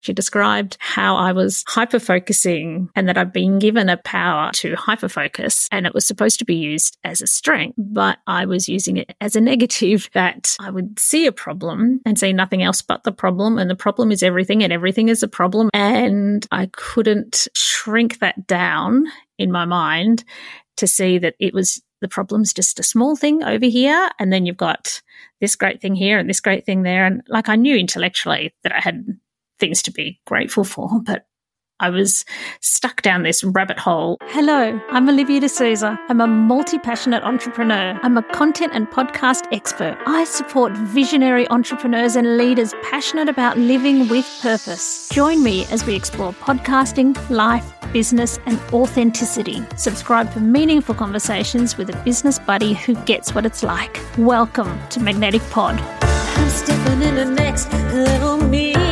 She described how I was hyper focusing and that I'd been given a power to hyper focus and it was supposed to be used as a strength, but I was using it as a negative that I would see a problem and see nothing else but the problem. And the problem is everything and everything is a problem. And I couldn't shrink that down in my mind to see that it was the problem's just a small thing over here. And then you've got this great thing here and this great thing there. And like I knew intellectually that I had things to be grateful for, but I was stuck down this rabbit hole. Hello, I'm Olivia D'Souza. I'm a multi passionate entrepreneur. I'm a content and podcast expert. I support visionary entrepreneurs and leaders passionate about living with purpose. Join me as we explore podcasting, life, business, and authenticity. Subscribe for meaningful conversations with a business buddy who gets what it's like. Welcome to Magnetic Pod. I'm stepping in the next little me.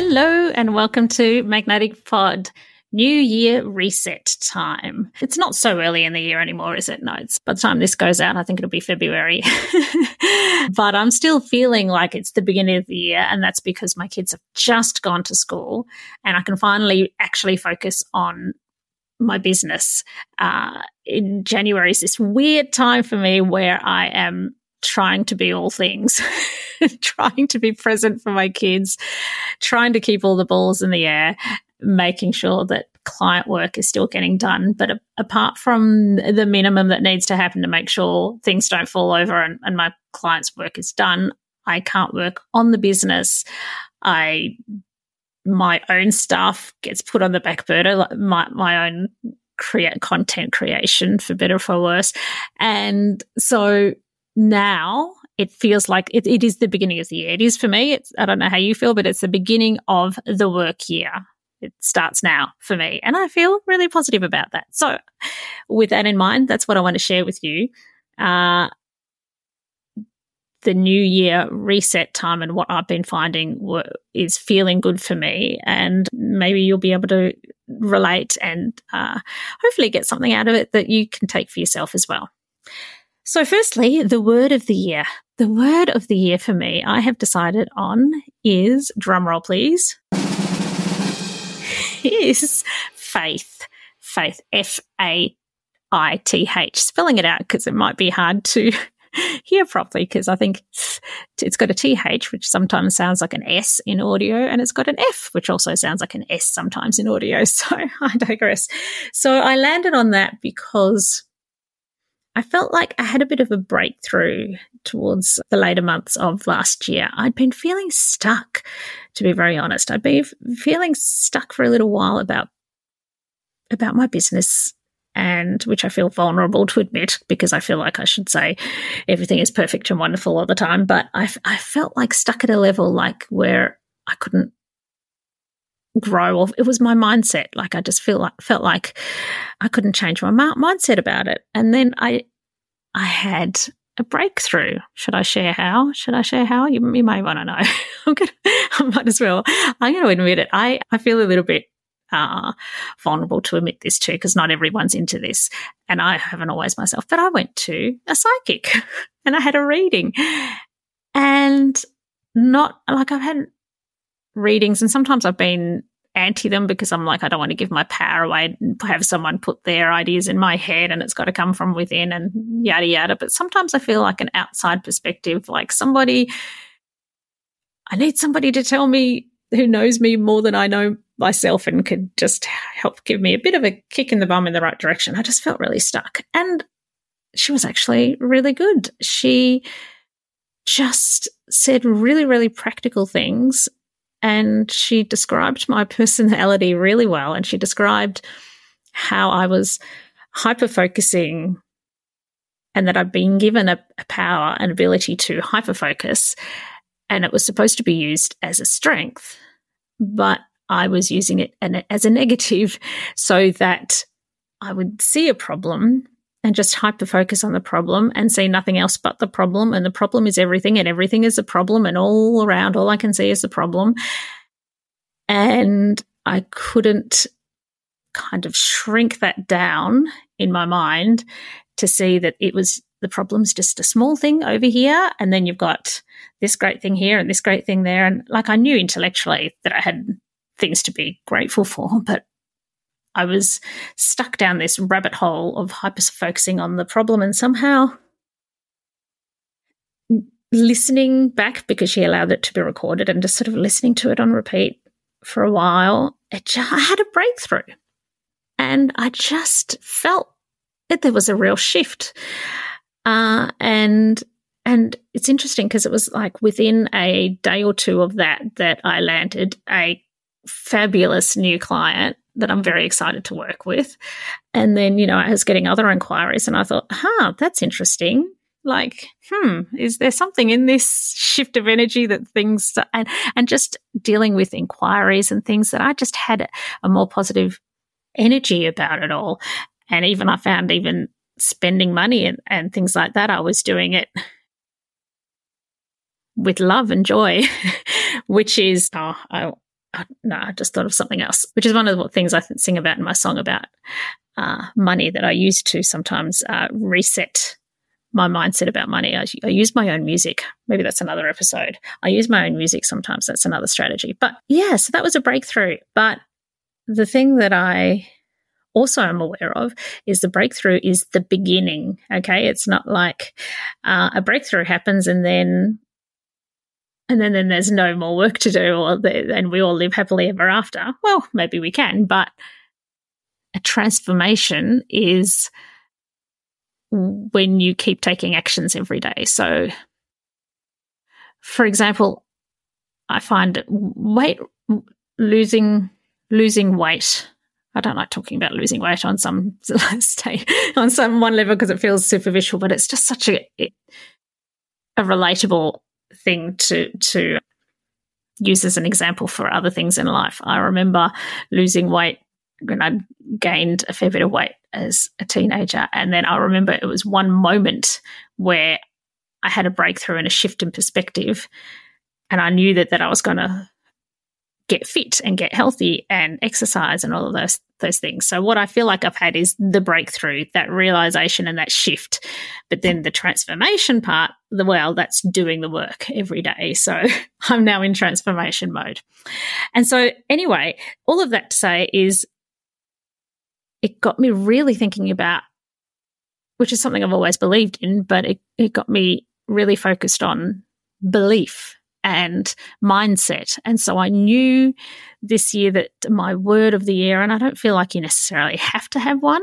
Hello, and welcome to Magnetic Pod. New Year reset time. It's not so early in the year anymore, is it? No, it's by the time this goes out, I think it'll be February. but I'm still feeling like it's the beginning of the year, and that's because my kids have just gone to school and I can finally actually focus on my business. Uh, in January is this weird time for me where I am trying to be all things, trying to be present for my kids, trying to keep all the balls in the air, making sure that client work is still getting done. But a- apart from the minimum that needs to happen to make sure things don't fall over and, and my client's work is done, I can't work on the business. I my own stuff gets put on the back burner, my my own create content creation for better or for worse. And so now it feels like it, it is the beginning of the year. It is for me. It's, I don't know how you feel, but it's the beginning of the work year. It starts now for me. And I feel really positive about that. So with that in mind, that's what I want to share with you. Uh, the new year reset time and what I've been finding is feeling good for me. And maybe you'll be able to relate and uh, hopefully get something out of it that you can take for yourself as well. So, firstly, the word of the year. The word of the year for me, I have decided on is drumroll, please. is faith. Faith. F A I T H. Spelling it out because it might be hard to hear properly because I think it's got a TH, which sometimes sounds like an S in audio, and it's got an F, which also sounds like an S sometimes in audio. So I digress. So I landed on that because I felt like I had a bit of a breakthrough towards the later months of last year. I'd been feeling stuck, to be very honest. I'd been feeling stuck for a little while about about my business and which I feel vulnerable to admit because I feel like I should say everything is perfect and wonderful all the time. But I, I felt like stuck at a level like where I couldn't grow or it was my mindset. Like i just feel like felt like i couldn't change my mindset about it. And then i i had a breakthrough. Should i share how? Should i share how? You, you may want to know. I'm gonna i might as well i'm going to admit it. I i feel a little bit uh, vulnerable to admit this too because not everyone's into this and i haven't always myself. But i went to a psychic and i had a reading. And not like i've had readings and sometimes I've been anti them because I'm like, I don't want to give my power away and have someone put their ideas in my head and it's got to come from within and yada yada. But sometimes I feel like an outside perspective, like somebody, I need somebody to tell me who knows me more than I know myself and could just help give me a bit of a kick in the bum in the right direction. I just felt really stuck. And she was actually really good. She just said really, really practical things and she described my personality really well. And she described how I was hyper focusing and that I'd been given a, a power and ability to hyper focus. And it was supposed to be used as a strength, but I was using it as a negative so that I would see a problem and just hyper focus on the problem and see nothing else but the problem. And the problem is everything, and everything is a problem, and all around, all I can see is the problem. And I couldn't kind of shrink that down in my mind to see that it was the problem's just a small thing over here. And then you've got this great thing here and this great thing there. And like I knew intellectually that I had things to be grateful for, but I was stuck down this rabbit hole of hyper focusing on the problem and somehow listening back because she allowed it to be recorded and just sort of listening to it on repeat for a while, it I had a breakthrough. And I just felt that there was a real shift. Uh, and and it's interesting because it was like within a day or two of that that I landed a fabulous new client that I'm very excited to work with. And then, you know, I was getting other inquiries and I thought, huh, that's interesting. Like, hmm, is there something in this shift of energy that things and and just dealing with inquiries and things that I just had a more positive energy about it all. And even I found even spending money and, and things like that, I was doing it with love and joy, which is, oh, I, I, no, I just thought of something else, which is one of the things I sing about in my song about uh, money that I use to sometimes uh, reset my mindset about money. I, I, use my own music. Maybe that's another episode. I use my own music sometimes. That's another strategy. But yeah, so that was a breakthrough. But the thing that I also am aware of is the breakthrough is the beginning. Okay. It's not like uh, a breakthrough happens and then and then, then there's no more work to do or and we all live happily ever after. Well, maybe we can, but a transformation is when you keep taking actions every day. So, for example, I find weight losing losing weight I don't like talking about losing weight on some on some one level because it feels superficial, but it's just such a a relatable thing to to use as an example for other things in life. I remember losing weight when I gained a fair bit of weight as a teenager, and then I remember it was one moment where I had a breakthrough and a shift in perspective, and I knew that that I was going to get fit and get healthy and exercise and all of those those things. So what I feel like I've had is the breakthrough, that realization and that shift. But then the transformation part, the well, that's doing the work every day. So I'm now in transformation mode. And so anyway, all of that to say is it got me really thinking about which is something I've always believed in, but it, it got me really focused on belief and mindset. And so I knew this year that my word of the year, and I don't feel like you necessarily have to have one,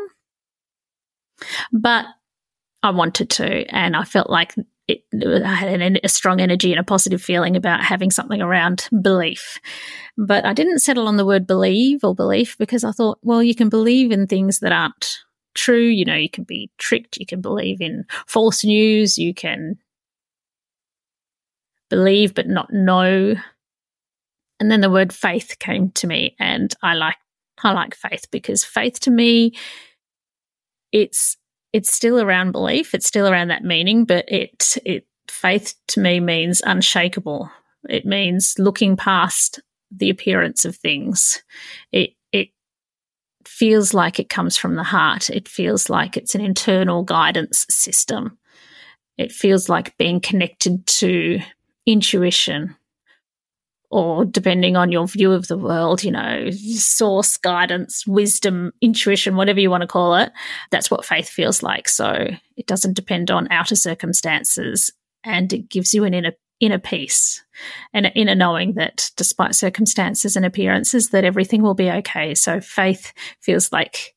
but I wanted to. And I felt like it, I had an, a strong energy and a positive feeling about having something around belief. But I didn't settle on the word believe or belief because I thought, well, you can believe in things that aren't true. You know, you can be tricked. You can believe in false news. You can believe but not know. And then the word faith came to me, and I like I like faith because faith to me, it's it's still around belief, it's still around that meaning, but it it faith to me means unshakable. It means looking past the appearance of things. It it feels like it comes from the heart. It feels like it's an internal guidance system. It feels like being connected to intuition or depending on your view of the world, you know, source, guidance, wisdom, intuition, whatever you want to call it. That's what faith feels like. So it doesn't depend on outer circumstances and it gives you an inner inner peace and inner knowing that despite circumstances and appearances that everything will be okay. So faith feels like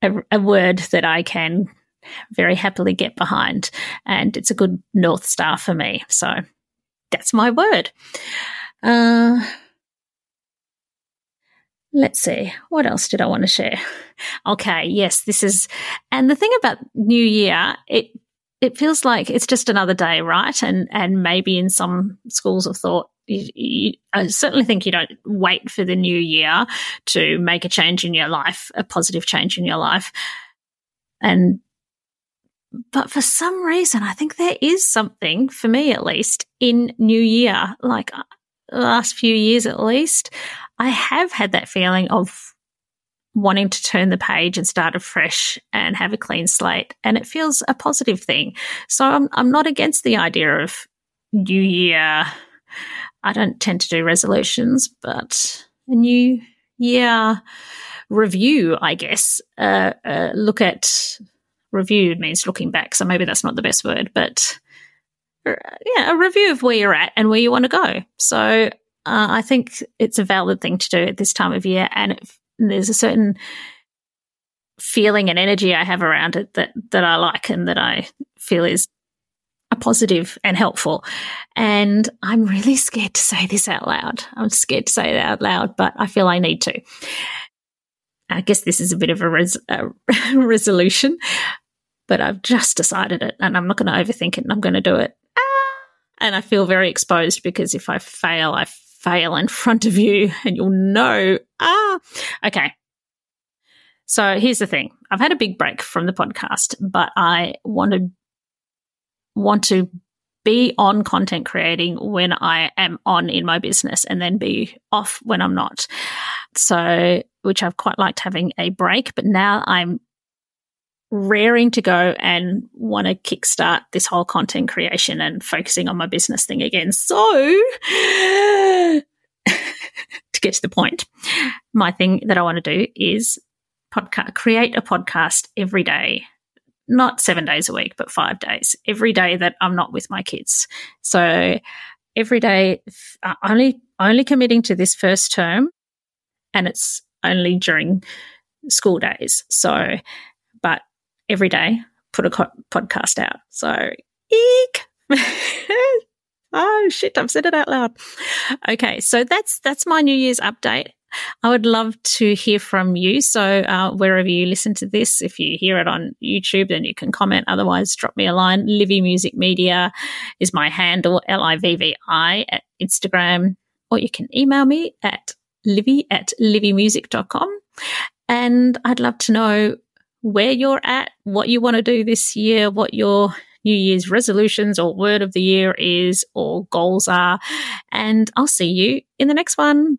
a, a word that I can very happily get behind and it's a good north star for me. So that's my word. Uh, let's see. What else did I want to share? Okay. Yes, this is, and the thing about New Year, it, it feels like it's just another day, right? And, and maybe in some schools of thought, you, you, I certainly think you don't wait for the new year to make a change in your life, a positive change in your life. And but for some reason, I think there is something, for me at least, in New Year, like uh, last few years at least, I have had that feeling of wanting to turn the page and start afresh and have a clean slate. And it feels a positive thing. So I'm, I'm not against the idea of new year. I don't tend to do resolutions, but a new year review, I guess, uh, uh, look at review means looking back. So maybe that's not the best word, but uh, yeah, a review of where you're at and where you want to go. So uh, I think it's a valid thing to do at this time of year. And there's a certain feeling and energy I have around it that, that I like and that I feel is a positive and helpful. And I'm really scared to say this out loud. I'm scared to say it out loud, but I feel I need to. I guess this is a bit of a, res- a resolution, but I've just decided it and I'm not going to overthink it and I'm going to do it. Ah! And I feel very exposed because if I fail, I fail in front of you and you'll know. Ah, okay. So here's the thing. I've had a big break from the podcast, but I want to want to be on content creating when I am on in my business and then be off when I'm not. So, which I've quite liked having a break, but now I'm raring to go and want to kickstart this whole content creation and focusing on my business thing again. So, to get to the point, my thing that I want to do is podcast, create a podcast every day not seven days a week, but five days, every day that I'm not with my kids. So every day, uh, only, only committing to this first term and it's only during school days. So, but every day, put a co- podcast out. So, eek. oh shit, I've said it out loud. Okay, so that's that's my New Year's update. I would love to hear from you. So, uh, wherever you listen to this, if you hear it on YouTube, then you can comment. Otherwise, drop me a line. Livvi Music Media is my handle, L I V V I, at Instagram, or you can email me at livvi at livvimusic.com. And I'd love to know where you're at, what you want to do this year, what your New Year's resolutions or word of the year is or goals are. And I'll see you in the next one